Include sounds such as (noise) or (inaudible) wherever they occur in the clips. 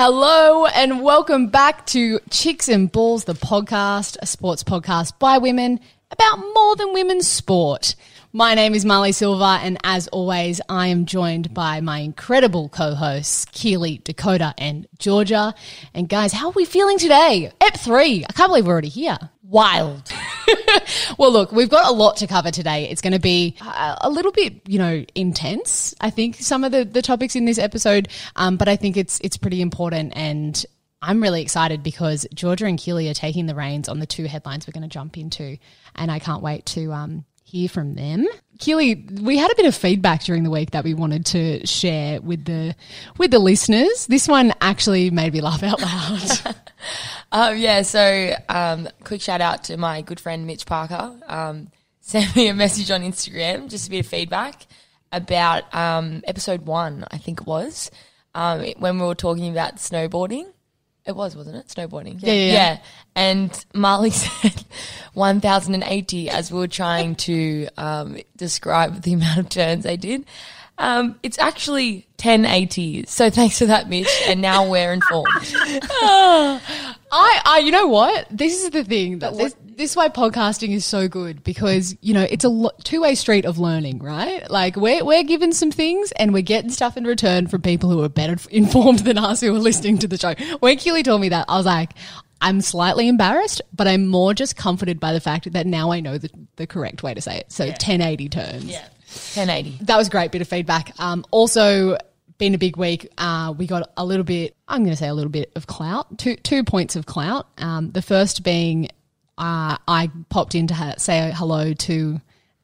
Hello and welcome back to Chicks and Balls, the podcast, a sports podcast by women about more than women's sport. My name is Marlee Silva, and as always, I am joined by my incredible co hosts, Keely, Dakota, and Georgia. And guys, how are we feeling today? Ep 3. I can't believe we're already here. Wild. (laughs) well, look, we've got a lot to cover today. It's going to be a, a little bit, you know, intense. I think some of the, the topics in this episode, um, but I think it's it's pretty important and. I'm really excited because Georgia and Keely are taking the reins on the two headlines we're going to jump into, and I can't wait to um, hear from them. Keely, we had a bit of feedback during the week that we wanted to share with the with the listeners. This one actually made me laugh out loud. (laughs) Um, yeah, so um, quick shout out to my good friend Mitch Parker. Um, (laughs) sent me a message on Instagram, just a bit of feedback about um, episode one, I think it was, um, when we were talking about snowboarding. It was, wasn't it? Snowboarding. Yeah, yeah, yeah. And Marlee (laughs) said 1,080 as we were trying to um, describe the amount of turns they did. Um, it's actually 1080. So thanks for that, Mitch. And now we're informed. (laughs) I, I, you know what? This is the thing that this, this is why podcasting is so good because you know it's a lo- two way street of learning, right? Like we're we're given some things and we're getting stuff in return from people who are better informed (laughs) than us who are listening to the show. When Keely told me that, I was like. I'm slightly embarrassed, but I'm more just comforted by the fact that now I know the, the correct way to say it. So 1080 turns. Yeah. 1080. That was a great bit of feedback. Um, also, been a big week. Uh, we got a little bit, I'm going to say a little bit of clout, two, two points of clout. Um, the first being uh, I popped in to ha- say hello to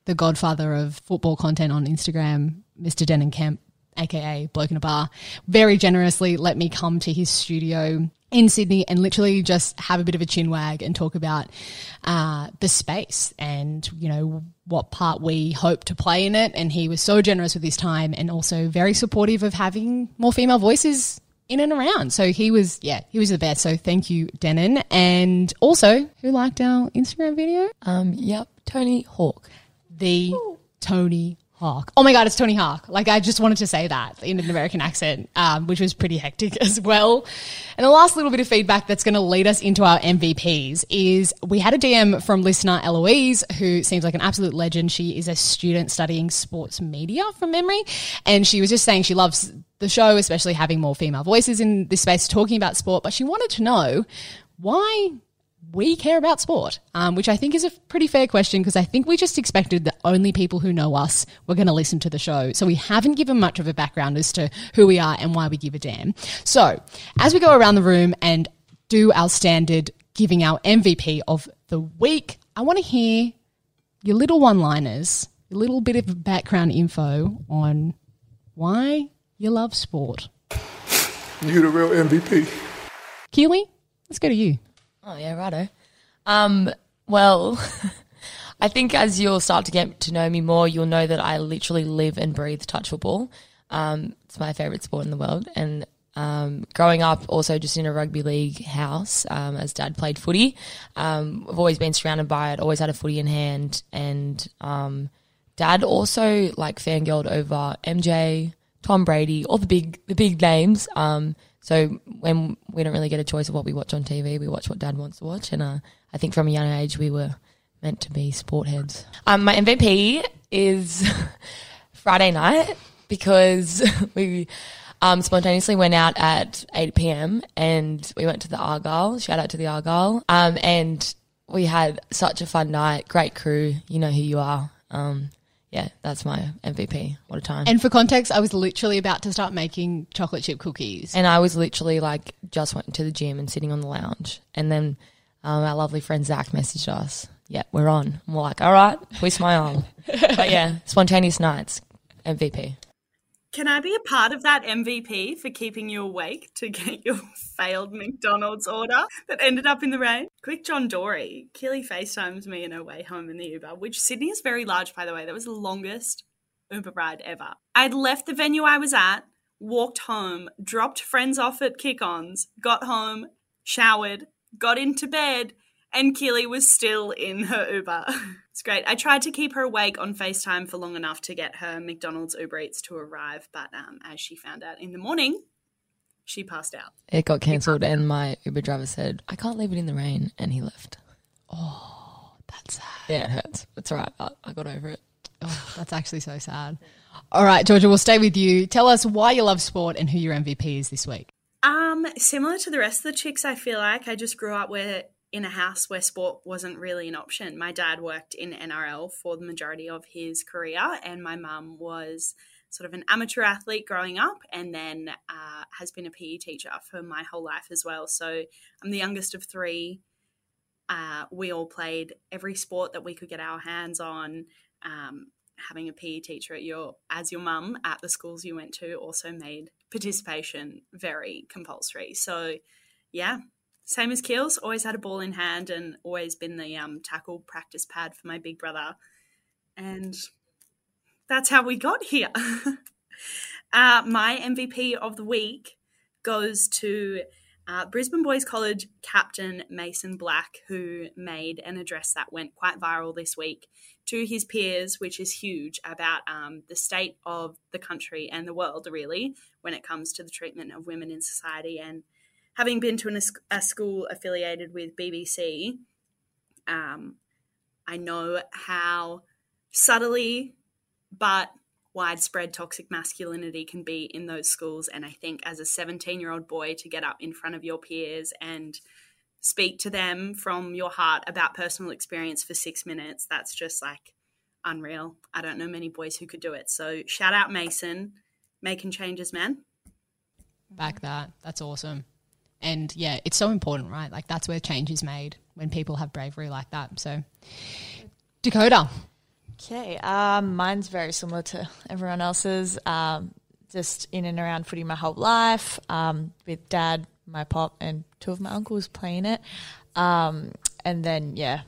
the godfather of football content on Instagram, Mr. Denon Kemp, aka Bloke in a Bar, very generously let me come to his studio in Sydney and literally just have a bit of a chin wag and talk about uh, the space and you know what part we hope to play in it. And he was so generous with his time and also very supportive of having more female voices in and around. So he was, yeah, he was the best. So thank you, Denon. And also, who liked our Instagram video? Um, yep. Tony Hawk. The Tony Hawk. Oh my God, it's Tony Hawk. Like, I just wanted to say that in an American accent, um, which was pretty hectic (laughs) as well. And the last little bit of feedback that's going to lead us into our MVPs is we had a DM from listener Eloise, who seems like an absolute legend. She is a student studying sports media from memory. And she was just saying she loves the show, especially having more female voices in this space talking about sport. But she wanted to know why we care about sport, um, which I think is a pretty fair question because I think we just expected that only people who know us were going to listen to the show. So we haven't given much of a background as to who we are and why we give a damn. So as we go around the room and do our standard giving our MVP of the week, I want to hear your little one liners, a little bit of background info on why you love sport. You're the real MVP. Keely, let's go to you. Oh yeah, righto. Um, well, (laughs) I think as you'll start to get to know me more, you'll know that I literally live and breathe touch football. Um, it's my favorite sport in the world, and um, growing up also just in a rugby league house, um, as dad played footy, um, I've always been surrounded by it. Always had a footy in hand, and um, dad also like fangirled over MJ, Tom Brady, all the big the big names. Um, so when we don't really get a choice of what we watch on TV, we watch what Dad wants to watch, and uh, I think from a young age we were meant to be sport heads. Um, my MVP is (laughs) Friday night because (laughs) we um, spontaneously went out at 8 p.m. and we went to the Argyle. Shout out to the Argyle. Um, and we had such a fun night. Great crew. You know who you are. Um, yeah, that's my MVP. What a time. And for context, I was literally about to start making chocolate chip cookies. And I was literally like just went to the gym and sitting on the lounge. And then um, our lovely friend Zach messaged us. Yeah, we're on. And we're like, all right, we smile. (laughs) but yeah, spontaneous nights, MVP. Can I be a part of that MVP for keeping you awake to get your (laughs) failed McDonald's order that ended up in the rain? Quick John Dory. Keely FaceTimes me in her way home in the Uber, which Sydney is very large, by the way. That was the longest Uber ride ever. I'd left the venue I was at, walked home, dropped friends off at kick ons, got home, showered, got into bed, and Keely was still in her Uber. (laughs) it's great. I tried to keep her awake on FaceTime for long enough to get her McDonald's Uber Eats to arrive, but um, as she found out in the morning, she passed out. It got cancelled, and my Uber driver said, I can't leave it in the rain. And he left. Oh, that's sad. Yeah, it hurts. It's all right. I, I got over it. Oh, that's actually so sad. All right, Georgia, we'll stay with you. Tell us why you love sport and who your MVP is this week. Um, similar to the rest of the chicks, I feel like I just grew up where in a house where sport wasn't really an option. My dad worked in NRL for the majority of his career, and my mum was sort of an amateur athlete growing up, and then uh, has been a PE teacher for my whole life as well. So I'm the youngest of three. Uh, we all played every sport that we could get our hands on. Um, having a PE teacher at your as your mum at the schools you went to also made participation very compulsory. So, yeah, same as Keels, always had a ball in hand and always been the um, tackle practice pad for my big brother. And that's how we got here. (laughs) uh, my MVP of the week goes to uh, Brisbane Boys College captain Mason Black, who made an address that went quite viral this week to his peers, which is huge about um, the state of the country and the world, really, when it comes to the treatment of women in society. And having been to an, a school affiliated with BBC, um, I know how subtly but widespread toxic masculinity can be in those schools. And I think as a 17 year old boy to get up in front of your peers and speak to them from your heart about personal experience for six minutes, that's just like unreal. I don't know many boys who could do it. So shout out Mason, making changes, man. Back that. That's awesome. And yeah, it's so important, right? Like that's where change is made when people have bravery like that. So, Dakota, Okay, um, mine's very similar to everyone else's. Um, just in and around footy my whole life, um, with dad, my pop, and two of my uncles playing it. Um, and then, yeah,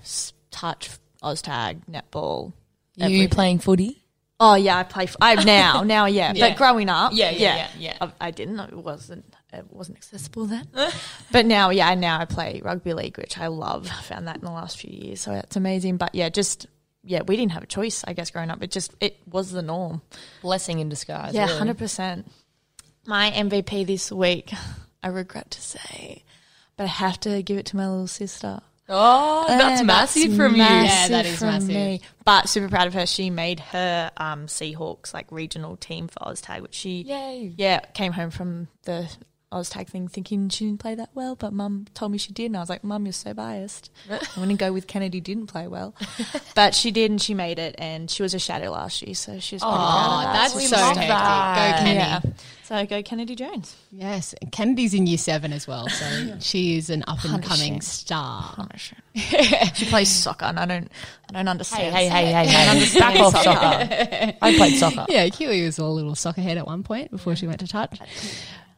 touch, Oztag, netball. You everything. playing footy? Oh, yeah, I play. F- I now, now, yeah. (laughs) Yeah. But growing up, Yeah, yeah, yeah, yeah. I, I didn't. It wasn't. It wasn't accessible then. (laughs) but now, yeah, now I play rugby league, which I love. I found that in the last few years, so that's amazing. But yeah, just yeah, we didn't have a choice, I guess, growing up. It just it was the norm. Blessing in disguise. Yeah, really. hundred percent. My MVP this week, I regret to say, but I have to give it to my little sister. Oh, that's Uh, massive from you. Yeah, that is from massive. me. But super proud of her. She made her um, Seahawks like regional team for OzTag, which she Yay. yeah came home from the OzTag thing thinking she didn't play that well, but Mum told me she did, and I was like, Mum, you're so biased. I'm going to go with Kennedy didn't play well, (laughs) but she did, and she made it, and she was a shadow last year, so she was pretty proud Oh, of that. that's We so love hectic. that. Go Kenny. yeah. So go Kennedy Jones. Yes, Kennedy's in year seven as well, so she is an up and coming shame. star. (laughs) she plays soccer, and I don't, I don't understand. hey, hey, hey, hey. Back off soccer. I played soccer. Yeah, Kiwi was a little soccer head at one point before she went to touch.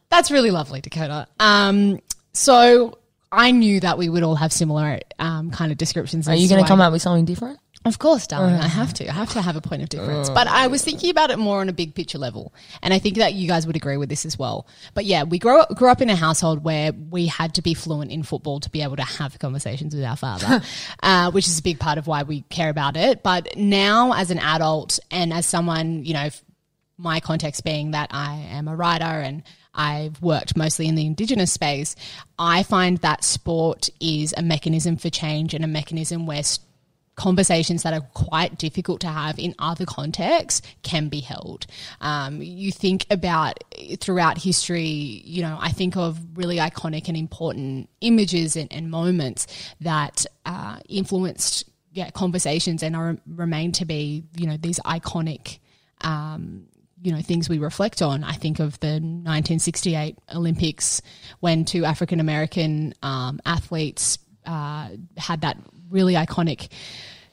That's really lovely, Dakota. Um, so I knew that we would all have similar um, kind of descriptions. Are you going to come up with something different? Of course, darling. I have to. I have to have a point of difference. But I was thinking about it more on a big picture level, and I think that you guys would agree with this as well. But yeah, we grew up, grew up in a household where we had to be fluent in football to be able to have conversations with our father, (laughs) uh, which is a big part of why we care about it. But now, as an adult and as someone, you know, f- my context being that I am a writer and I've worked mostly in the Indigenous space, I find that sport is a mechanism for change and a mechanism where conversations that are quite difficult to have in other contexts can be held. Um, you think about throughout history, you know, I think of really iconic and important images and, and moments that uh, influenced yeah, conversations and are remain to be, you know, these iconic um, you know things we reflect on. I think of the 1968 Olympics when two African American um, athletes uh, had that really iconic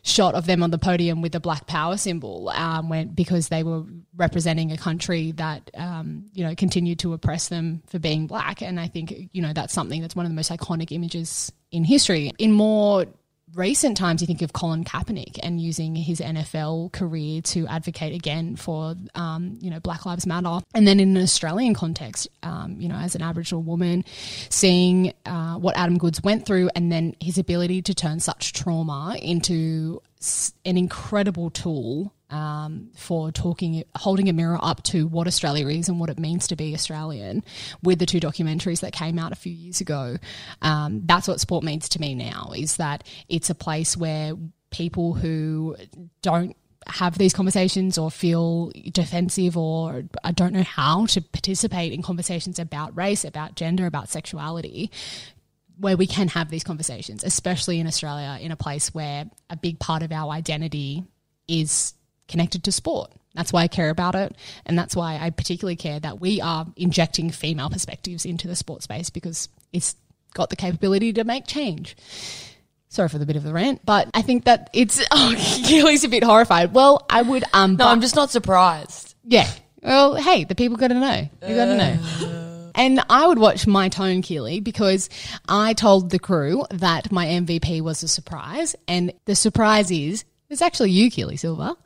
shot of them on the podium with the Black Power symbol, um, when because they were representing a country that um, you know continued to oppress them for being black. And I think you know that's something that's one of the most iconic images in history. In more recent times, you think of Colin Kaepernick and using his NFL career to advocate again for, um, you know, Black Lives Matter. And then in an Australian context, um, you know, as an Aboriginal woman, seeing uh, what Adam Goodes went through and then his ability to turn such trauma into an incredible tool um, for talking, holding a mirror up to what Australia is and what it means to be Australian with the two documentaries that came out a few years ago. Um, that's what sport means to me now is that it's a place where people who don't have these conversations or feel defensive or I don't know how to participate in conversations about race, about gender, about sexuality, where we can have these conversations, especially in Australia, in a place where a big part of our identity is connected to sport. That's why I care about it. And that's why I particularly care that we are injecting female perspectives into the sport space because it's got the capability to make change. Sorry for the bit of the rant, but I think that it's (laughs) oh, Keely's a bit horrified. Well, I would um No, but- I'm just not surprised. yeah. Well, hey, the people got to know. You got to know. And I would watch my tone, Keely, because I told the crew that my MVP was a surprise, and the surprise is it's actually you, Keely Silva.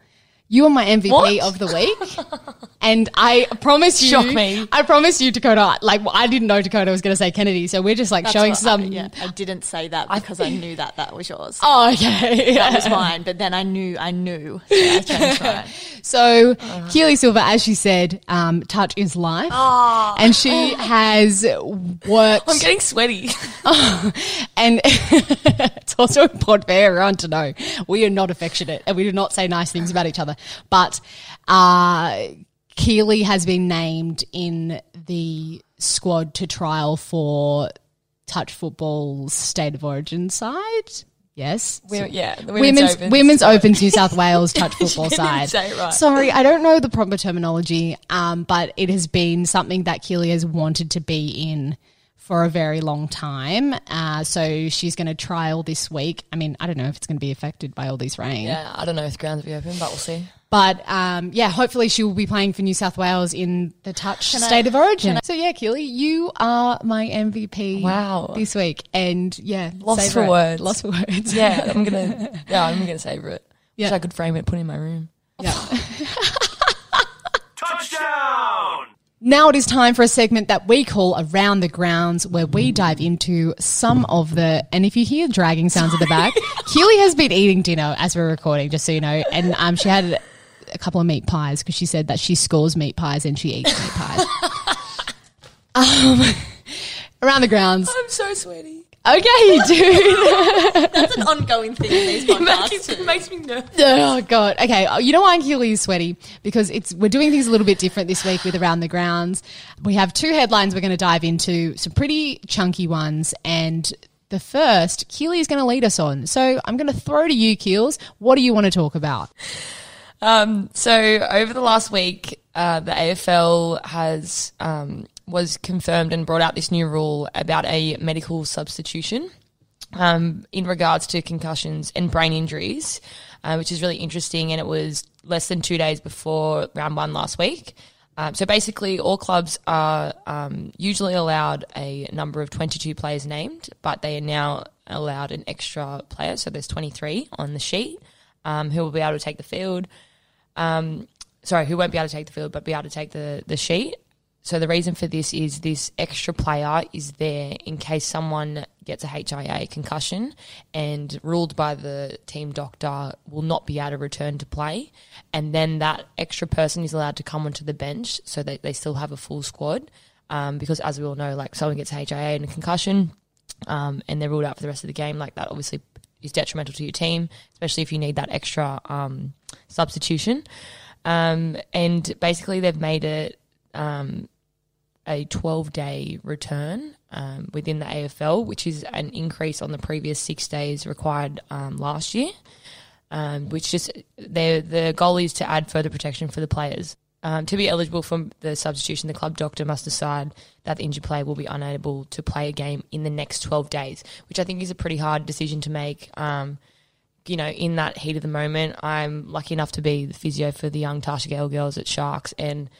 You are my MVP What? of the week, (laughs) and I promise you, Shock me. I promise you, Dakota. Like I didn't know Dakota was going to say Kennedy, so we're just like That's showing some. I, yeah, I didn't say that because I, knew that that was yours. (laughs) Oh, okay. That was mine, but then I knew I knew, so I. (laughs) So Keely Silva, as she said, um, touch is life, and she has worked. I'm getting sweaty. (laughs) and it's also important for everyone to know we are not affectionate and we do not say nice things about each other. But uh, Keely has been named in the squad to trial for touch football's state of origin side. Yes. We- yeah, the women's Women's Opens. women's opens New South (laughs) Wales touch football side. right. Sorry, I don't know the proper terminology, um, but it has been something that Keely has wanted to be in for a very long time. Uh, so she's going to trial this week. I mean, I don't know if it's going to be affected by all this rain, yeah, I don't know if the grounds will be open, but we'll see. but um, yeah, hopefully she will be playing for New South Wales in the touch I- state of origin. so yeah, Keely, you are my MVP. Wow. this week, and yeah, Lost savour for it. words. Lost for words. Yeah, I'm gonna. (laughs) Yeah, I'm gonna savor it. Wish Yeah. I could frame it, put it in my room. yeah. (laughs) Now it is time for a segment that we call Around the Grounds, where we dive into some of the. And if you hear dragging sounds at the back, (laughs) Keely has been eating dinner as we're recording, just so you know. And um, she had a couple of meat pies because she said that she scores meat pies and she eats meat pies. (laughs) um, (laughs) around the grounds. I'm so sweaty. Okay, (laughs) dude. (laughs) That's an ongoing thing in these It podcasts. makes, it makes me nervous. Oh god. Okay. Oh, You know why Keely is sweaty? Because it's we're doing things a little bit different this week with Around the Grounds. We have two headlines we're going to dive into, some pretty chunky ones, and the first Keely is going to lead us on. So I'm going to throw to you, Keels. What do you want to talk about? Um, so over the last week, uh, the AFL has um, was confirmed and brought out this new rule about a medical substitution um, in regards to concussions and brain injuries, uh, which is really interesting. And it was less than two days before round one last week. Um, so basically, all clubs are um, usually allowed a number of 22 players named, but they are now allowed an extra player. So there's 23 on the sheet um, who will be able to take the field. Um, sorry, who won't be able to take the field, but be able to take the, the sheet. So the reason for this is this extra player is there in case someone gets a HIA concussion and ruled by the team doctor will not be able to return to play. And then that extra person is allowed to come onto the bench so that they still have a full squad. Um, because as we all know, like someone gets HIA and a concussion um, and they're ruled out for the rest of the game, like that obviously is detrimental to your team, especially if you need that extra um, substitution. Um, and basically, they've made it um, a 12 day return um, within the AFL, which is an increase on the previous six days required um, last year. Um, which just the the goal is to add further protection for the players. Um, to be eligible for the substitution, the club doctor must decide that the injured player will be unable to play a game in the next 12 days, which I think is a pretty hard decision to make. Um, you know, in that heat of the moment, I'm lucky enough to be the physio for the young Tarsha Gale girls at Sharks, and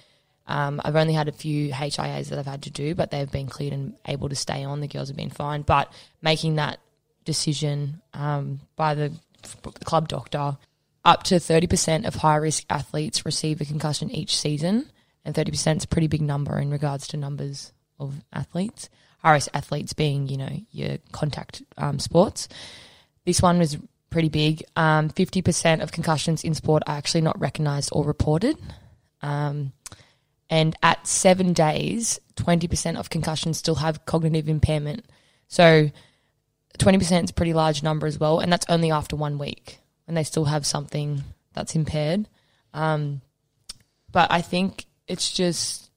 um, I've only had a few HIAs that I've had to do, but they've been cleared and able to stay on. The girls have been fine, but making that decision um, by the club doctor, up to 30% of high risk athletes receive a concussion each season, and 30% is a pretty big number in regards to numbers of athletes. High risk athletes being, you know, your contact um, sports. This one was pretty big. Um, 50% of concussions in sport are actually not recognised or reported. Um, and at seven days, 20% of concussions still have cognitive impairment. So 20% is a pretty large number as well. And that's only after one week and they still have something that's impaired. Um, but I think it's just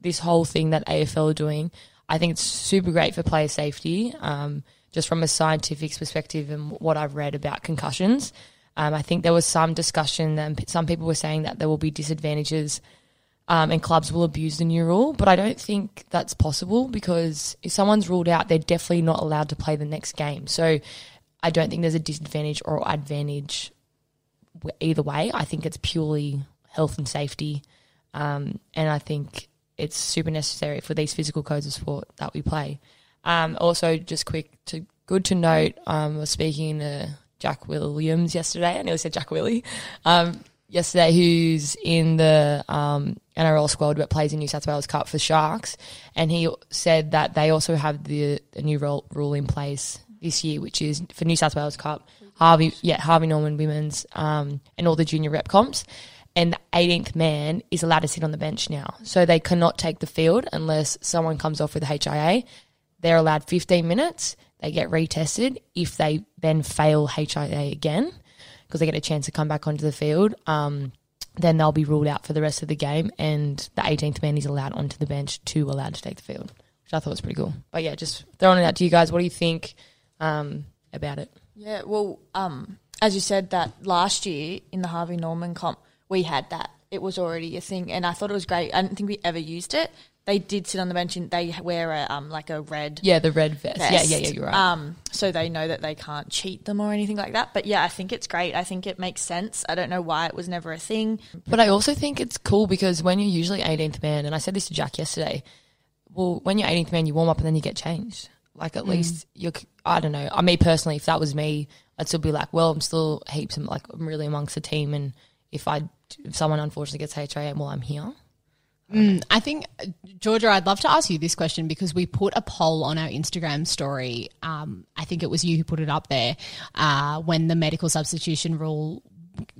this whole thing that AFL are doing. I think it's super great for player safety, um, just from a scientific perspective and what I've read about concussions. Um, I think there was some discussion, and some people were saying that there will be disadvantages um, and clubs will abuse the new rule, but I don't think that's possible because if someone's ruled out, they're definitely not allowed to play the next game. So I don't think there's a disadvantage or advantage either way. I think it's purely health and safety. Um, and I think it's super necessary for these physical codes of sport that we play. Um, also, just quick to good to note, um, I was speaking to Jack Williams yesterday. I nearly said Jack Willie. Um, yesterday, who's in the um, NRL squad but plays in New South Wales Cup for Sharks, and he said that they also have the, new rule, rule in place this year, which is for New South Wales Cup, Harvey, yeah, Harvey Norman women's, um, and all the junior rep comps and the 18th man is allowed to sit on the bench now. So they cannot take the field unless someone comes off with HIA. They're allowed 15 minutes. They get retested. If they then fail HIA again, because they get a chance to come back onto the field, um, then they'll be ruled out for the rest of the game. And the 18th man is allowed onto the bench to allowed to take the field, which I thought was pretty cool. But yeah, just throwing it out to you guys. What do you think um, about it? Yeah, well, um, as you said, that last year in the Harvey Norman comp, we had that. It was already a thing, and I thought it was great. I don't think we ever used it. They did sit on the bench and they wear a um like a red Yeah, the red vest. vest. Yeah, yeah, yeah, you're right. Um, so they know that they can't cheat them or anything like that. But yeah, I think it's great. I think it makes sense. I don't know why it was never a thing. But I also think it's cool because when you're usually 18th man, and I said this to Jack yesterday, well, when you're 18th man, you warm up and then you get changed. Like at least you're, I don't know. I mean, personally, if that was me, I'd still be like, well, I'm still heaps, I'm like, I'm really amongst the team. And if I, if someone unfortunately gets HIA, well, I'm here. I think, Georgia, I'd love to ask you this question because we put a poll on our Instagram story. Um, I think it was you who put it up there uh, when the medical substitution rule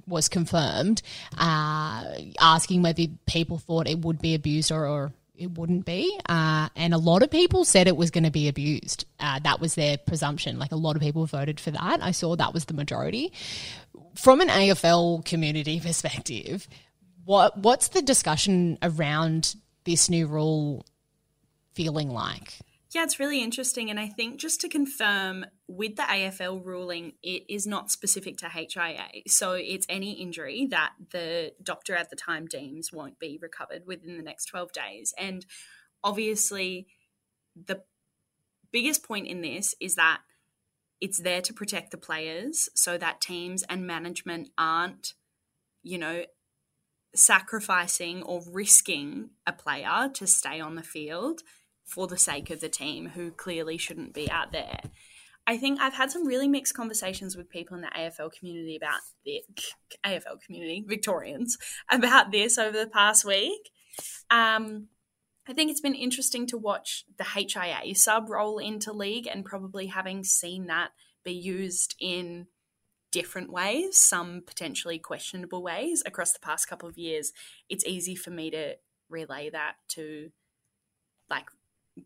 was confirmed, uh, asking whether people thought it would be abused or, or it wouldn't be. Uh, and a lot of people said it was going to be abused. Uh, that was their presumption. Like a lot of people voted for that. I saw that was the majority. From an AFL community (laughs) perspective, what what's the discussion around this new rule feeling like? Yeah, it's really interesting. And I think just to confirm with the AFL ruling, it is not specific to HIA. So it's any injury that the doctor at the time deems won't be recovered within the next 12 days. And obviously, the biggest point in this is that it's there to protect the players so that teams and management aren't, you know, sacrificing or risking a player to stay on the field for the sake of the team who clearly shouldn't be out there. I think I've had some really mixed conversations with people in the AFL community about the AFL community, Victorians, about this over the past week. Um, I think it's been interesting to watch the HIA sub roll into league and probably having seen that be used in different ways, some potentially questionable ways across the past couple of years. It's easy for me to relay that to like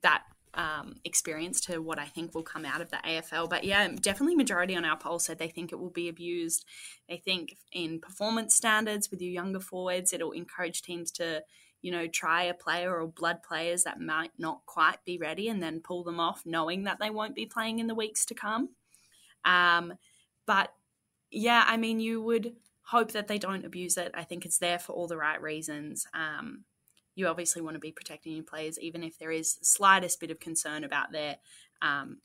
that um, experience to what I think will come out of the AFL. But yeah, definitely majority on our poll said they think it will be abused. They think in performance standards with your younger forwards, it'll encourage teams to, you know, try a player or blood players that might not quite be ready and then pull them off knowing that they won't be playing in the weeks to come. Um, but yeah, I mean, you would hope that they don't abuse it. I think it's there for all the right reasons. Um, you obviously want to be protecting your players, even if there is slightest bit of concern about their um,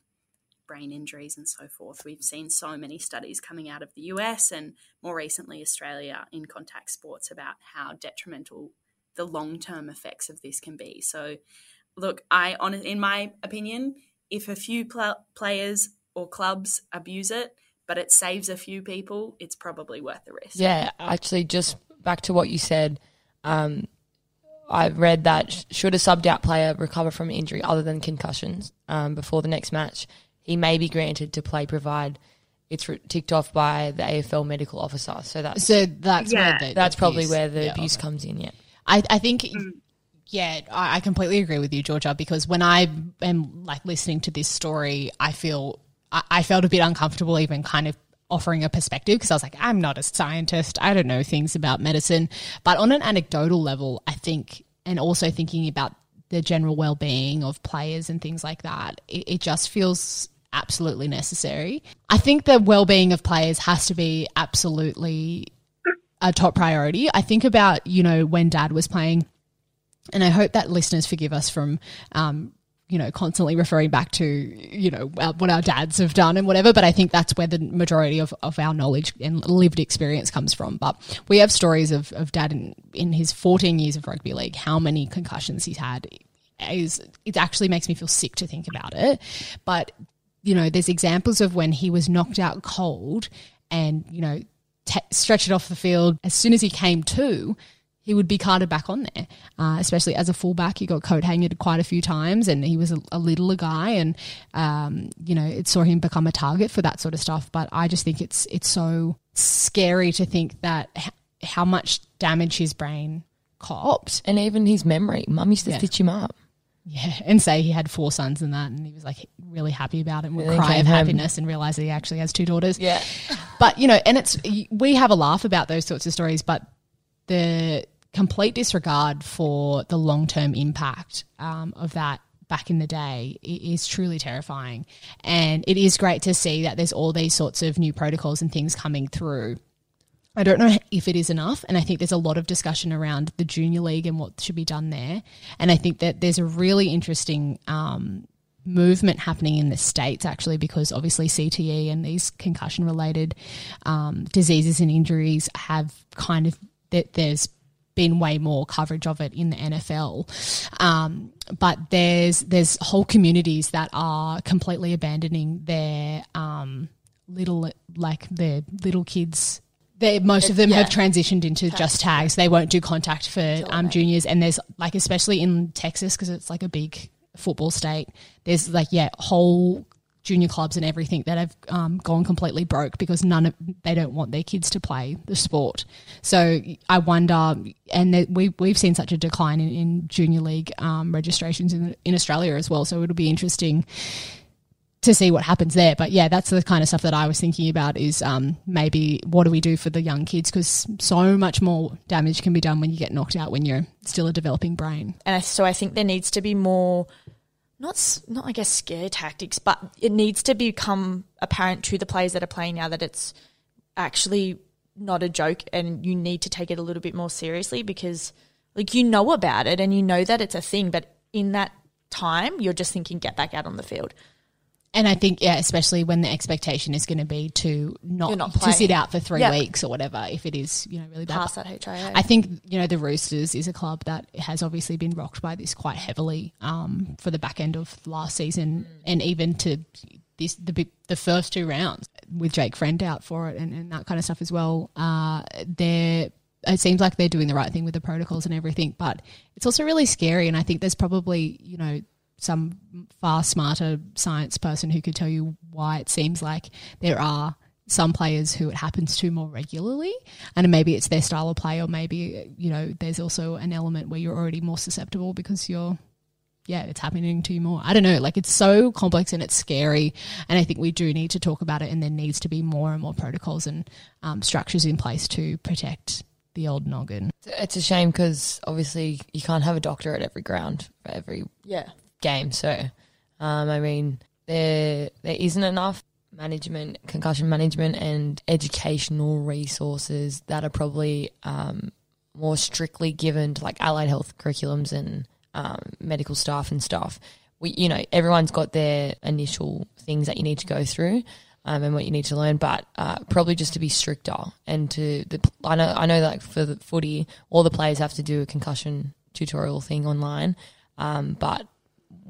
brain injuries and so forth. We've seen so many studies coming out of the US and more recently Australia in contact sports about how detrimental the long term effects of this can be. So, look, I in my opinion, if a few pl- players or clubs abuse it, but it saves a few people, it's probably worth the risk. Yeah, actually, just back to what you said. Um, I read that should a subbed out player recover from injury other than concussions um, before the next match, he may be granted to play, provide it's re- ticked off by the AFL medical officer. So that's So that's Yeah. where the, that's probably where the yeah. abuse comes in. Yeah. I, I think, yeah, I, I completely agree with you, Georgia, because when I am like listening to this story, I feel, I, I felt a bit uncomfortable even kind of offering a perspective because I was like, I'm not a scientist. I don't know things about medicine. But on an anecdotal level, I think, and also thinking about the general well being of players and things like that, it, it just feels absolutely necessary. I think the well being of players has to be absolutely a top priority. I think about, you know, when dad was playing, and I hope that listeners forgive us from, um, you know, constantly referring back to, you know, what our dads have done and whatever. But I think that's where the majority of, of our knowledge and lived experience comes from. But we have stories of, of dad in, in his 14 years of rugby league, how many concussions he's had is, it actually makes me feel sick to think about it. But you know, there's examples of when he was knocked out cold and, you know, t- stretched off the field. As soon as he came to, he would be carted back on there, uh, especially as a fullback. He got coat hanged quite a few times and he was a, a littler guy and, um, you know, it saw him become a target for that sort of stuff. But I just think it's, it's so scary to think that h- how much damage his brain copped And even his memory, mum used to Yeah. stitch him up. yeah, and say he had four sons and that, and he was like really happy about it and would And cry of home. happiness and realize that he actually has two daughters. Yeah. But, you know, and it's, we have a laugh about those sorts of stories, but the complete disregard for the long term impact um, of that back in the day i- is truly terrifying. And it is great to see that there's all these sorts of new protocols and things coming through. I don't know if it is enough. And I think there's a lot of discussion around the junior league and what should be done there. And I think that there's a really interesting um, movement happening in the States actually, because obviously CTE and these concussion related um, diseases and injuries have kind of, there's been way more coverage of it in the NFL. Um, but there's there's whole communities that are completely abandoning their um, little like their little kids. They, most of them have transitioned into just tags. They won't do contact for um, juniors, and there's like especially in Texas because it's like a big football state. There's like yeah whole junior clubs and everything that have um, gone completely broke because none of they don't want their kids to play the sport. So I wonder, and we we've seen such a decline in, in junior league um, registrations in in Australia as well. So it'll be interesting to see what happens there. But yeah, that's the kind of stuff that I was thinking about is um, maybe what do we do for the young kids because so much more damage can be done when you get knocked out when you're still a developing brain. and so I think there needs to be more, not not I guess scare tactics, but it needs to become apparent to the players that are playing now that it's actually not a joke, and you need to take it a little bit more seriously because like you know about it and you know that it's a thing, but in that time you're just thinking get back out on the field. And I think, yeah, especially when the expectation is going to be to not, not to sit out for three weeks or whatever, if it is, you know, really bad. That HIA. I think you know the Roosters is a club that has obviously been rocked by this quite heavily um, for the back end of last season, and even to this the the first two rounds with Jake Friend out for it and, and that kind of stuff as well. Uh, they're it seems like they're doing the right thing with the protocols and everything, but it's also really scary. And I think there's probably you know some far smarter science person who could tell you why it seems like there are some players who it happens to more regularly. And maybe it's their style of play or maybe you know there's also an element where you're already more susceptible because you're yeah it's happening to you more. I don't know. Like it's so complex and it's scary. And i think we do need to talk about it and there needs to be more and more protocols and um, structures in place to protect the old noggin. It's a shame because obviously you can't have a doctor at every ground for every yeah. Game. So, um, I mean, there there isn't enough management, concussion management, and educational resources that are probably um, more strictly given to like allied health curriculums and um, medical staff and stuff. We, you know, everyone's got their initial things that you need to go through. Um, and what you need to learn, but uh, probably just to be stricter and to the. I know, I know, like for the footy, all the players have to do a concussion tutorial thing online, um, but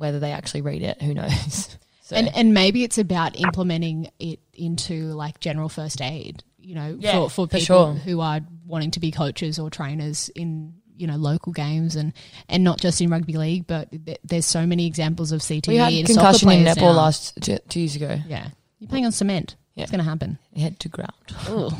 whether they actually read it, who knows? (laughs) So, and and maybe it's about implementing it into like general first aid you know Yeah, for, for for people sure. who are wanting to be coaches or trainers in you know local games and and not just in rugby league but th- there's so many examples of CTE we had in concussion in netball now. last two, two years ago. yeah you're playing on cement Yeah. It's going to happen. Head to ground. Ugh.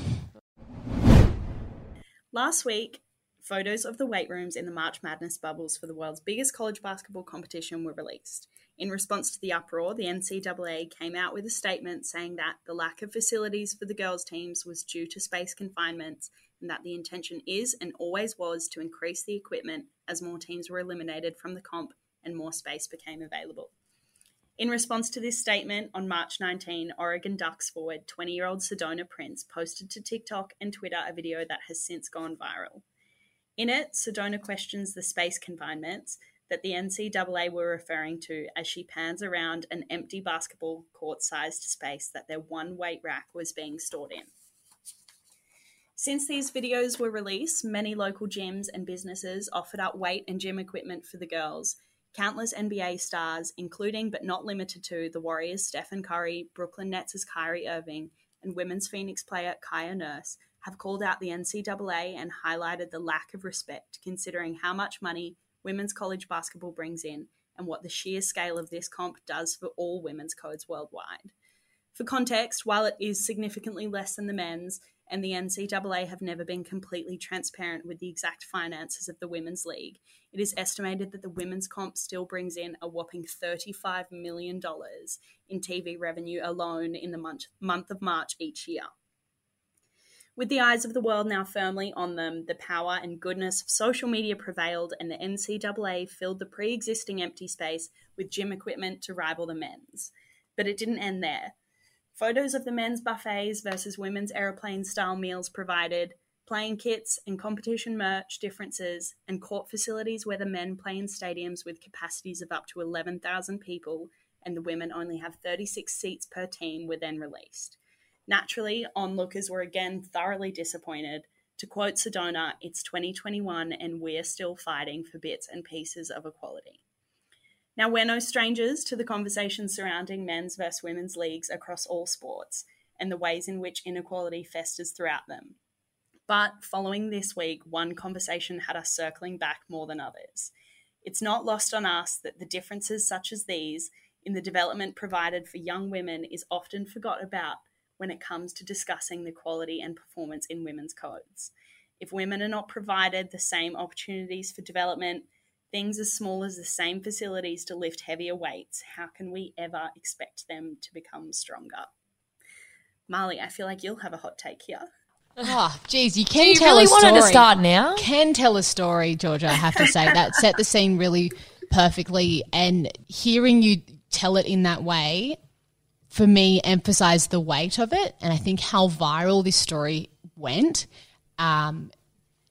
Last week, photos of the weight rooms in the March Madness bubbles for the world's biggest college basketball competition were released. In response to the uproar, the NCAA came out with a statement saying that the lack of facilities for the girls' teams was due to space confinements and that the intention is and always was to increase the equipment as more teams were eliminated from the comp and more space became available. In response to this statement, on March 19, Oregon Ducks forward 20 year old Sedona Prince posted to TikTok and Twitter a video that has since gone viral. In it, Sedona questions the space confinements that the NCAA were referring to as she pans around an empty basketball court sized space that their one weight rack was being stored in. Since these videos were released, many local gyms and businesses offered up weight and gym equipment for the girls. Countless NBA stars, including but not limited to the Warriors' Stephen Curry, Brooklyn Nets' Kyrie Irving, and women's Phoenix player Kia Nurse, have called out the NCAA and highlighted the lack of respect considering how much money women's college basketball brings in and what the sheer scale of this comp does for all women's codes worldwide. For context, while it is significantly less than the men's, and the NCAA have never been completely transparent with the exact finances of the Women's League, it is estimated that the women's comp still brings in a whopping $35 million in TV revenue alone in the month, of March each year. With the eyes of the world now firmly on them, the power and goodness of social media prevailed, and the NCAA filled the pre existing empty space with gym equipment to rival the men's. But it didn't end there. Photos of the men's buffets versus women's aeroplane style meals provided, playing kits and competition merch differences, and court facilities where the men play in stadiums with capacities of up to 11,000 people and the women only have 36 seats per team were then released. Naturally, onlookers were again thoroughly disappointed. To quote Sedona, it's 2021 and we're still fighting for bits and pieces of equality. Now, we're no strangers to the conversations surrounding men's versus women's leagues across all sports and the ways in which inequality festers throughout them. But following this week, one conversation had us circling back more than others. It's not lost on us that the differences such as these in the development provided for young women is often forgot about when it comes to discussing the quality and performance in women's codes. If women are not provided the same opportunities for development, things as small as the same facilities to lift heavier weights, how can we ever expect them to become stronger? Marlee, I feel like you'll have a hot take here. Oh, (laughs) geez, you can Do you tell really a wanted to start now? Can tell a story, Georgia. I have to say (laughs) that set the scene really perfectly, and hearing you tell it in that way, for me, emphasized the weight of it, and I think how viral this story went. Um,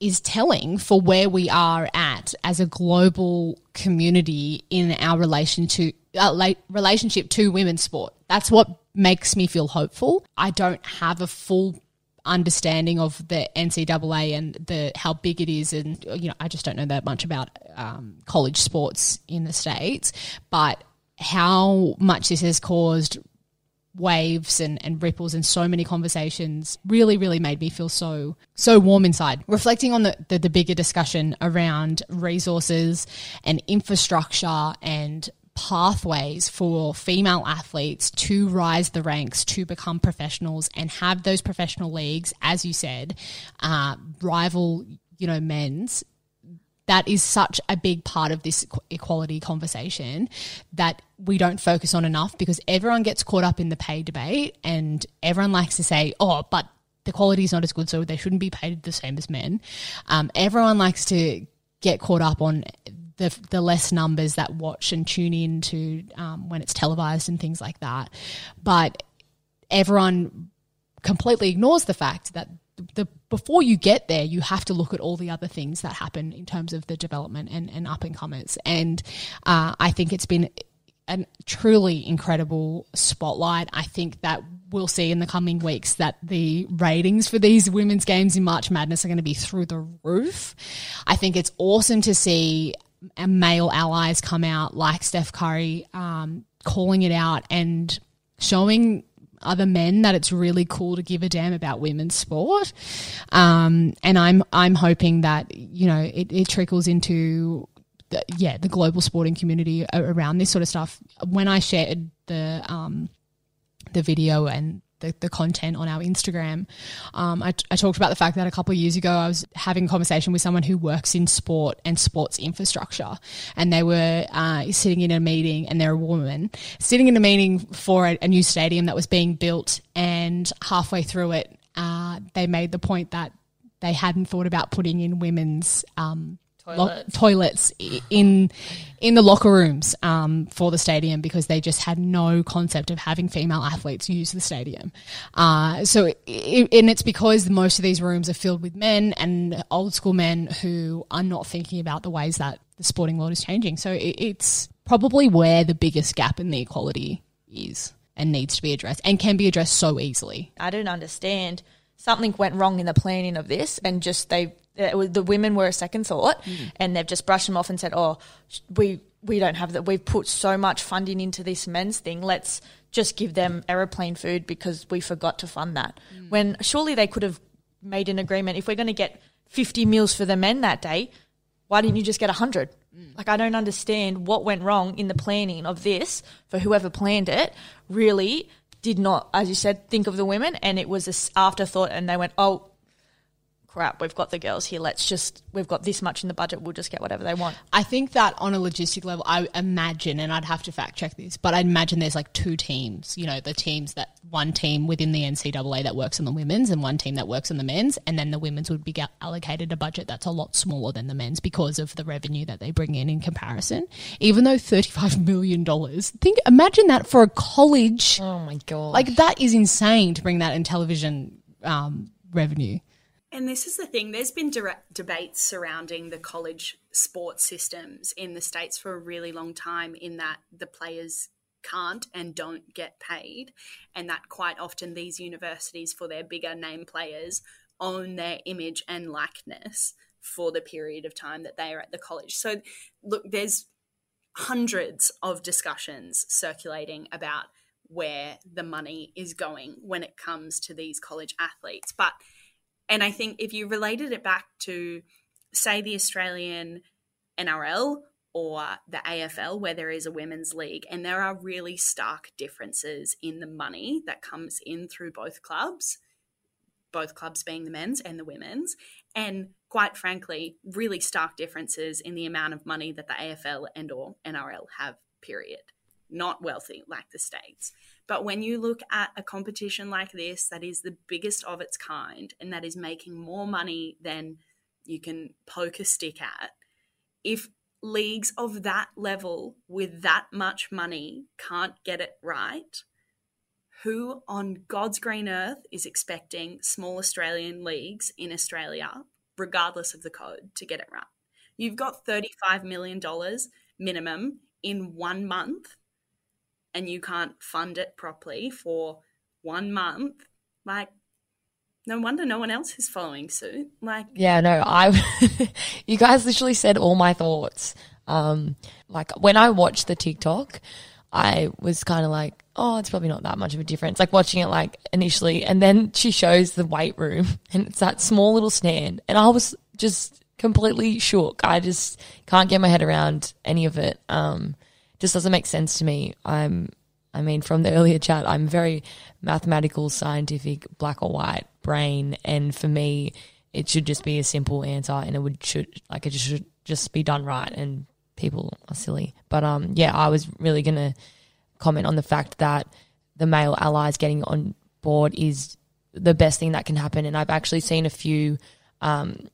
is telling for where we are at as a global community in our relation to uh, la- relationship to women's sport. That's what makes me feel hopeful. I don't have a full understanding of the NCAA and the how big it is, and you know, I just don't know that much about um, college sports in the states, but how much this has caused waves and, and ripples and so many conversations really really made me feel so so warm inside. Reflecting on the, the, the bigger discussion around resources and infrastructure and pathways for female athletes to rise the ranks to become professionals and have those professional leagues as you said uh, rival you know men's that is such a big part of this equality conversation that we don't focus on enough because everyone gets caught up in the pay debate and everyone likes to say, oh, but the quality is not as good, so they shouldn't be paid the same as men. Um, everyone likes to get caught up on the, the less numbers that watch and tune in to um, when it's televised and things like that. But everyone completely ignores the fact that the before you get there, you have to look at all the other things that happen in terms of the development and, and up and comers. And uh, I think it's been a truly incredible spotlight. I think that we'll see in the coming weeks that the ratings for these women's games in March Madness are going to be through the roof. I think it's awesome to see male allies come out like Steph Curry, um, calling it out and showing other men that it's really cool to give a damn about women's sport. Um, and I'm I'm hoping that you know it, it trickles into the, yeah the global sporting community around this sort of stuff. When I shared the um, the video and the, the content on our Instagram. Um, I, I talked about the fact that a couple of years ago I was having a conversation with someone who works in sport and sports infrastructure, and they were uh, sitting in a meeting, and they're a woman sitting in a meeting for a, a new stadium that was being built, and halfway through it, uh, they made the point that they hadn't thought about putting in women's um, lo- Toilets. toilets in in the locker rooms um, for the stadium because they just had no concept of having female athletes use the stadium. Uh, so, it, it, and it's because most of these rooms are filled with men and old school men who are not thinking about the ways that the sporting world is changing. So, it, it's probably where the biggest gap in the equality is and needs to be addressed and can be addressed so easily. I don't understand. Something went wrong in the planning of this, and just they Uh, was, the women were a second thought, hmm. and they've just brushed them off and said, "Oh, we we don't have that. We've put so much funding into this men's thing. Let's just give them aeroplane food because we forgot to fund that." Hmm. When surely they could have made an agreement. If we're going to get fifty meals for the men that day, why didn't you just get 100 hmm. like i don't understand what went wrong in the planning of this for whoever planned it really did not as you said think of the women and it was this afterthought and they went oh crap we've got the girls here let's just we've got this much in the budget we'll just get whatever they want I think that on a logistic level, I imagine, and I'd have to fact check this, but I imagine there's like two teams. You know, the teams that one team within the NCAA that works on the women's, and one team that works on the men's, and then the women's would be allocated a budget that's a lot smaller than the men's because of the revenue that they bring in in comparison. Even though thirty-five million dollars, think imagine that for a college. Oh my god! Like that is insane to bring that in television um, revenue. And this is the thing there's been debates surrounding the college sports systems in the States for a really long time, in that the players can't and don't get paid, and that quite often these universities, for their bigger name players, own their image and likeness for the period of time that they are at the college. So, look, there's hundreds of discussions circulating about where the money is going when it comes to these college athletes. But and I think if you related it back to, say, the Australian NRL or the AFL, where there is a women's league, and there are really stark differences in the money that comes in through both clubs, both clubs being the men's and the women's, and quite frankly, really stark differences in the amount of money that the AFL and or NRL have, period. Not wealthy like the States. But when you look at a competition like this, that is the biggest of its kind and that is making more money than you can poke a stick at, if leagues of that level with that much money can't get it right, who on God's green earth is expecting small Australian leagues in Australia, regardless of the code, to get it right? You've got $35 million minimum in one month and you can't fund it properly for one month, like no wonder no one else is following suit. Like Yeah, no, I. (laughs) you guys literally said all my thoughts. Um, like when I watched the TikTok, I was kind of like, oh, it's probably not that much of a difference. Like watching it like initially, and then she shows the weight room, (laughs) and it's that small little stand, and I was just completely shook. I just can't get my head around any of it. Um, just doesn't make sense to me. I'm, I mean, from the earlier chat, I'm very mathematical, scientific, black or white brain, and for me, it should just be a simple answer, and it would should like it should just be done right, and people are silly. But um, yeah, I was really gonna comment on the fact that the male allies getting on board is the best thing that can happen, and I've actually seen a few um,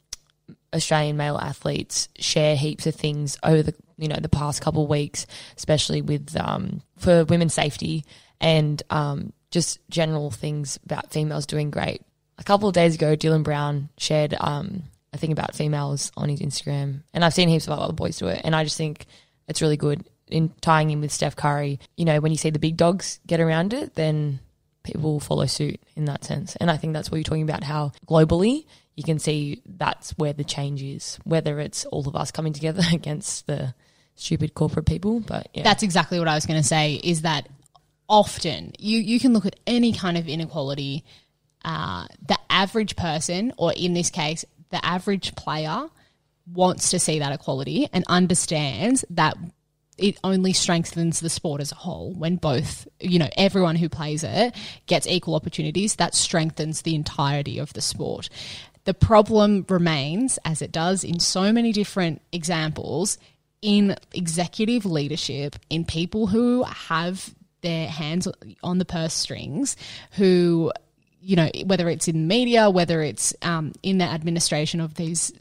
Australian male athletes share heaps of things over the you know the past couple of weeks, especially with um, for women's safety and um, just general things about females doing great. A couple of days ago, Dylan Brown shared um, a thing about females on his Instagram, and I've seen heaps of other boys do it, and I just think it's really good in tying in with Steph Curry. You know, when you see the big dogs get around it, then people will follow suit in that sense. And I think that's what you're talking about, how globally you can see that's where the change is, whether it's all of us coming together (laughs) against the stupid corporate people. But yeah. That's exactly what I was going to say. Is that often you you can look at any kind of inequality. Uh, the average person, or in this case, the average player, wants to see that equality and understands that it only strengthens the sport as a whole when both you know everyone who plays it gets equal opportunities that strengthens the entirety of the sport the problem remains as it does in so many different examples in executive leadership in people who have their hands on the purse strings who you know whether it's in media whether it's um, in the administration of these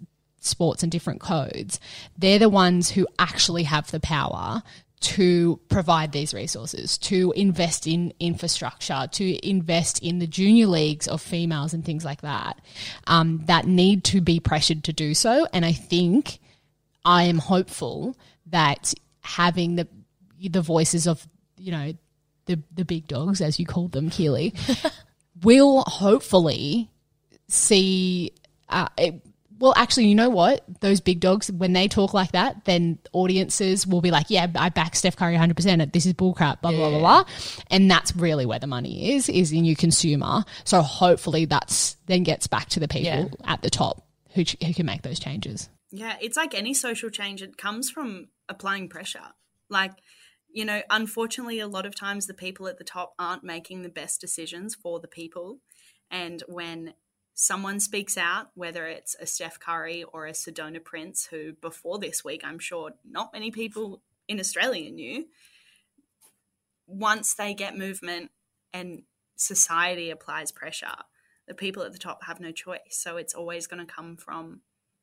sports and different codes, they're the ones who actually have the power to provide these resources, to invest in infrastructure, to invest in the junior leagues of females and things like that, um, that need to be pressured to do so. And I think I am hopeful that having the the voices of you know the the big dogs, as you called them, Keely, (laughs) will hopefully see. Uh, it, well, actually, you know what? Those big dogs, when they talk like that, then audiences will be like, yeah, I back Steph Curry 100%. This is bullcrap, blah, blah, blah, blah. And that's really where the money is, is in your consumer. So hopefully that's then gets back to the people Yeah. at the top who, ch- who can make those changes. Yeah, it's like any social change, it comes from applying pressure. Like, you know, unfortunately, a lot of times the people at the top aren't making the best decisions for the people. And when someone speaks out, whether it's a Steph Curry or a Sedona Prince, who before this week, I'm sure not many people in Australia knew, once they get movement and society applies pressure, the people at the top have no choice. So it's always going to come from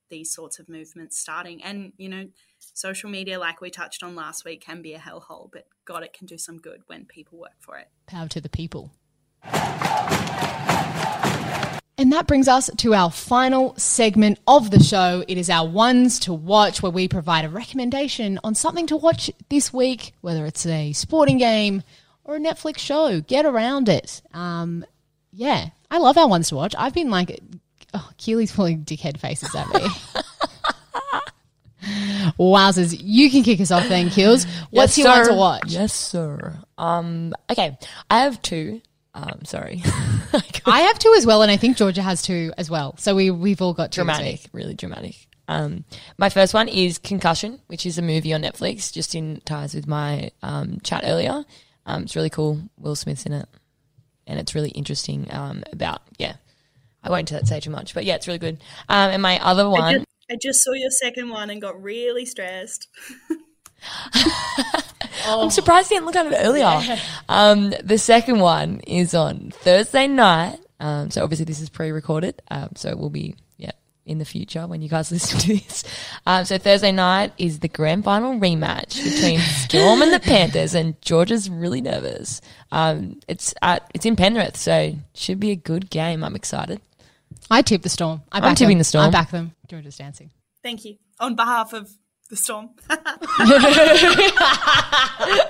these sorts of movements starting. And, you know, social media, like we touched on last week, can be a hellhole, but God, it can do some good when people work for it. Power to the people. And that brings us to our final segment of the show. It is our ones to watch, where we provide a recommendation on something to watch this week, whether it's a sporting game or a Netflix show. Get around it. Um, yeah, I love our ones to watch. I've been like, oh, Keely's pulling dickhead faces at me. (laughs) Wowzers, you can kick us off then, Kills. What's your one to watch? Yes, sir. Um, okay, I have two. Um, sorry, (laughs) I have two as well, and I think Georgia has two as well. So we we've all got two. this dramatic, week. really dramatic. Um, my first one is Concussion, which is a movie on Netflix, just in ties with my um, chat earlier. Um, it's really cool. Will Smith's in it, and it's really interesting um, about yeah. I won't say too much, but yeah, it's really good. Um, and my other I one, just, I just saw your second one and got really stressed. (laughs) (laughs) I'm surprised you didn't look at it earlier. Um, the second one is on Thursday night. Um, so obviously this is pre-recorded. Um, so it will be yeah in the future when you guys (laughs) listen to this. Um, so Thursday night is the grand final rematch between (laughs) Storm and the Panthers, and Georgia's really nervous. Um, it's at it's in Penrith, so should be a good game. I'm excited. I tip the storm. I back tipping them. the Storm. I back them. Georgia's dancing. Thank you. On behalf of the storm. (laughs)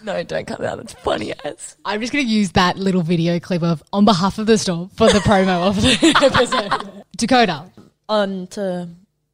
No, don't cut that. It's funny as. I'm just going to use that little video clip of on behalf of the storm for the promo of the (laughs) episode. Dakota. on to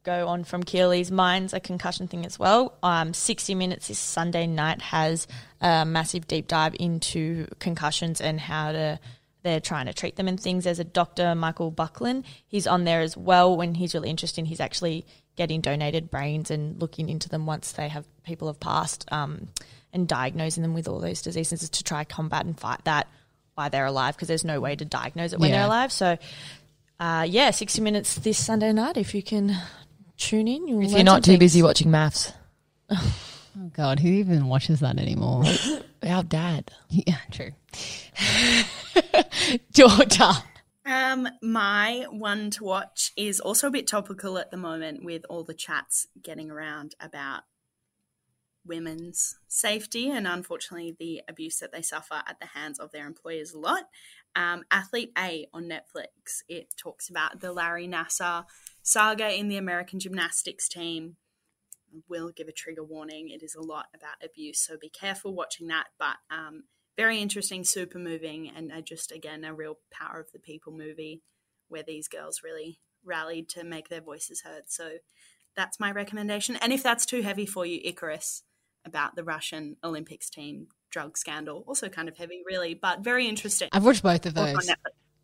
go on from Keely's, mine's a concussion thing as well. Um, 60 Minutes this Sunday night has a massive deep dive into concussions and how to they're trying to treat them and things. There's a doctor, Michael Buckland. He's on there as well. When he's really interested, he's actually getting donated brains and looking into them once they have people have passed um, and diagnosing them with all those diseases is to try combat and fight that while they're alive because there's no way to diagnose it when Yeah. they're alive. So uh, yeah, 60 minutes this Sunday night. If you can tune in, you'll If you're not too things. busy watching maths, (laughs) Oh, God. Who even watches that anymore? (laughs) our dad. yeah, true. (laughs) Georgia. Um, my one to watch is also a bit topical at the moment with all the chats getting around about women's safety and unfortunately the abuse that they suffer at the hands of their employers a lot. Um, Athlete A on Netflix. It talks about the Larry Nassar saga in the American gymnastics team. Will give a trigger warning. It is a lot about abuse, so be careful watching that. But um, very interesting, super moving, and just again a real power of the people movie where these girls really rallied to make their voices heard. So that's my recommendation. And if that's too heavy for you, Icarus about the Russian Olympics team drug scandal, also kind of heavy, really, but very interesting. I've watched both of those.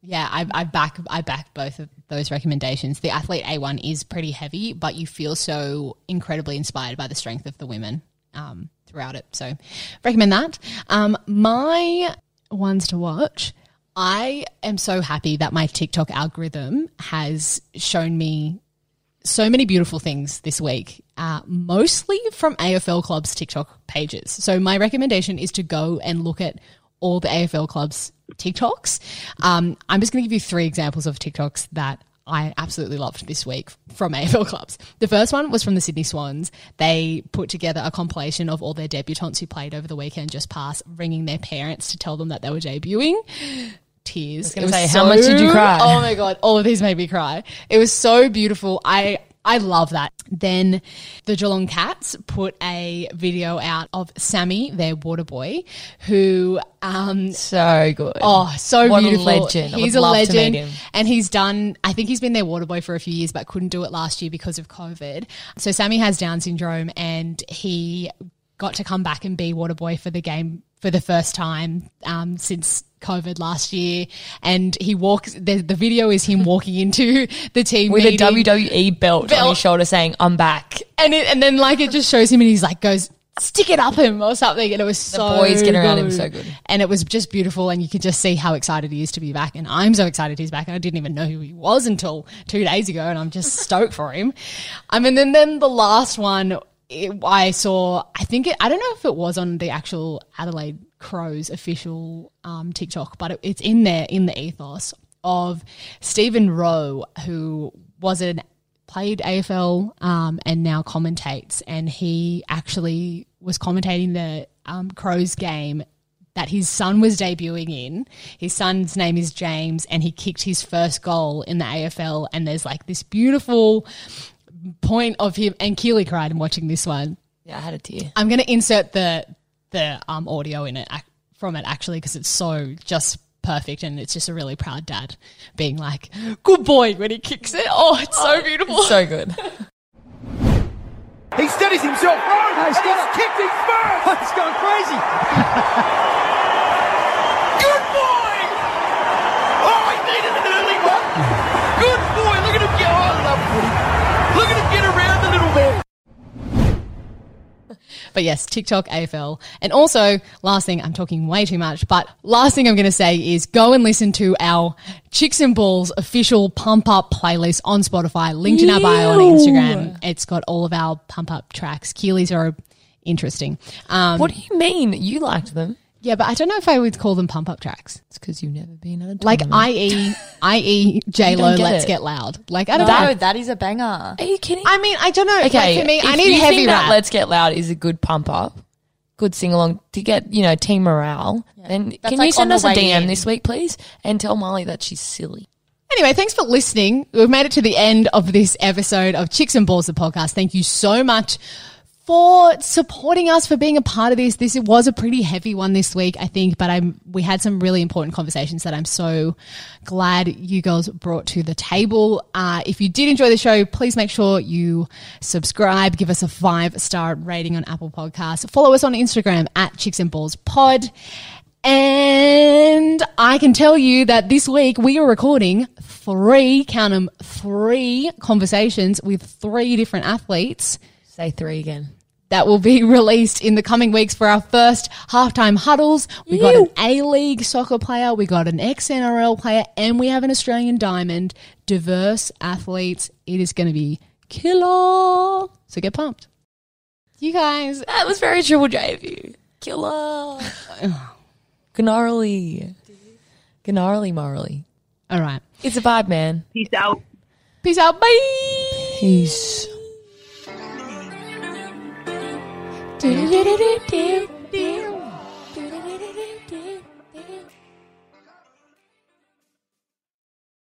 Yeah, I, I back I back both of those recommendations. The athlete A one is pretty heavy, but you feel so incredibly inspired by the strength of the women um, throughout it. So recommend that. Um, my ones to watch. I am so happy that my TikTok algorithm has shown me so many beautiful things this week, uh, mostly from AFL Club's TikTok pages. So my recommendation is to go and look at all the AFL Club's TikToks. Um, I'm just going to give you three examples of TikToks that I absolutely loved this week from (laughs) AFL clubs. The first one was from the Sydney Swans. They put together a compilation of all their debutantes who played over the weekend just past, ringing their parents to tell them that they were debuting. Tears. It was say, how much did you cry? Oh my god, all of these made me cry. It was so beautiful. I I love that. Then the Geelong Cats put a video out of Sammy, their water boy, who um So good. Oh, so What a beautiful. legend. I He's would a love to legend. meet him. And he's done, I think he's been their water boy for a few years, but couldn't do it last year because of COVID. So Sammy has Down syndrome and he got to come back and be water boy for the game for the first time um, since COVID last year. And he walks, the, the video is him walking into (laughs) the team With meeting. a WWE belt, on his shoulder saying, I'm back. and, it, and then like it just shows him and he's like goes, stick it up him or something. And it was so boys get around him so good. And it was just beautiful. And you could just see how excited he is to be back. And I'm so excited he's back. And I didn't even know who he was until two days ago. And I'm just stoked for him. I (laughs) mean, and then the last one it, I saw, I think it, I don't know if it was on the actual Adelaide Crows official um, TikTok, but it, it's in there in the ethos of Stephen Rowe, who was an played AFL um, and now commentates, and he actually was commentating the um, Crows game that his son was debuting in. His son's name is James, and he kicked his first goal in the AFL. And there's like this beautiful point of him, and Keely cried in watching this one. Yeah, I had a tear. I'm going to insert the the um, audio in it from it actually because it's so just perfect and it's just a really proud dad being like, "Good boy" when he kicks it. Oh, it's so beautiful. So good. (laughs) He steadies himself. Oh, he's, he's kicked his first. (laughs) He's going crazy. (laughs) But yes, TikTok, AFL. And also, last thing, I'm talking way too much, but last thing I'm going to say is go and listen to our Chicks and Balls official pump up playlist on Spotify, linked in our bio on Instagram. It's got all of our pump up tracks. Keely's are interesting. Um, What do you mean? You liked them? Yeah, but I don't know if I would call them pump up tracks. It's because you've never been at a Like. IE, IE, J Lo, get let's it. get loud. Like, I don't No, know. that is a banger. Are you kidding? I mean, I don't know. okay, Like, for me, if I need you heavy think rap. that Let's Get Loud is a good pump up, good sing along to get you know team morale. Then That's can like you send on us a way DM in. this week, please, and tell Marlee that she's silly. Anyway, thanks for listening. We've made it to the end of this episode of Chicks and Balls, the podcast. Thank you so much for supporting us, for being a part of this. This was a pretty heavy one this week, I think, but I'm, we had some really important conversations that I'm so glad you girls brought to the table. Uh, if you did enjoy the show, please make sure you subscribe, give us a five star rating on Apple Podcasts, follow us on Instagram at Chicks and Balls Pod. And I can tell you that this week we are recording three, count them, three conversations with three different athletes Say three again. that will be (laughs) released in the coming weeks for our first halftime huddles. We got an A League soccer player, we got an ex NRL player, and we have an Australian diamond. Diverse athletes. It is going to be killer. So get pumped. You guys, That was very Triple J of you. Killer. (sighs) Gnarly. Gnarly morally. all right. It's a vibe, man. Peace out. Peace out. Bye. Peace. Do, do, do, do, do.